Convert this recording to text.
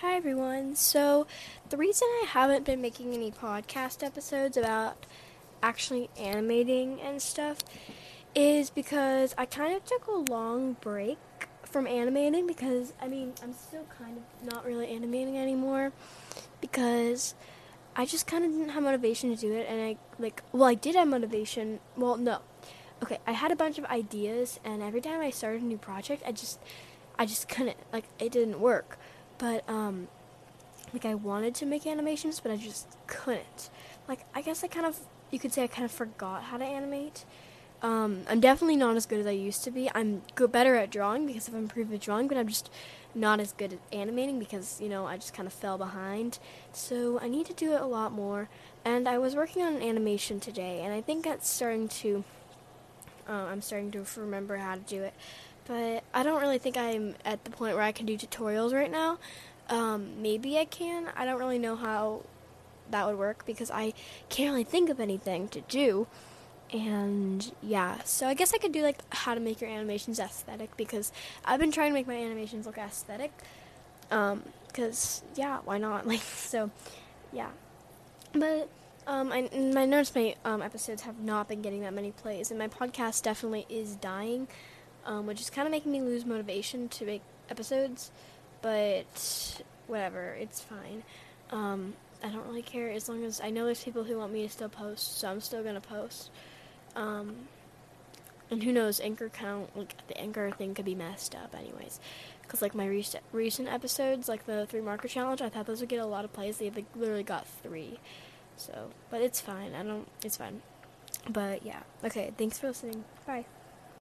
Hi everyone. So, the reason I haven't been making any podcast episodes about actually animating and stuff is because I kind of took a long break from animating because I mean, I'm still kind of not really animating anymore because I just kind of didn't have motivation to do it and I like well, I did have motivation. Well, no. Okay, I had a bunch of ideas and every time I started a new project, I just I just couldn't like it didn't work but um like I wanted to make animations but I just couldn't. Like I guess I kind of you could say I kind of forgot how to animate. Um, I'm definitely not as good as I used to be. I'm good, better at drawing because I've improved at drawing, but I'm just not as good at animating because you know I just kind of fell behind. So I need to do it a lot more. And I was working on an animation today, and I think that's starting to. Uh, I'm starting to remember how to do it but I don't really think I'm at the point where I can do tutorials right now. Um, maybe I can. I don't really know how that would work because I can't really think of anything to do. And yeah, so I guess I could do like how to make your animations aesthetic because I've been trying to make my animations look aesthetic. Um, because yeah, why not? Like so, yeah. But um, I, I noticed my um, episodes have not been getting that many plays, and my podcast definitely is dying um, which is kind of making me lose motivation to make episodes. But whatever, it's fine. Um, I don't really care as long as I know there's people who want me to still post, so I'm still gonna post. Um, and who knows, Anchor count like the Anchor thing could be messed up, anyways. Because like my recent recent episodes, like the three marker challenge, I thought those would get a lot of plays. They like, literally got three. So, but it's fine. I don't. It's fine. But yeah. Okay. Thanks for listening. Bye.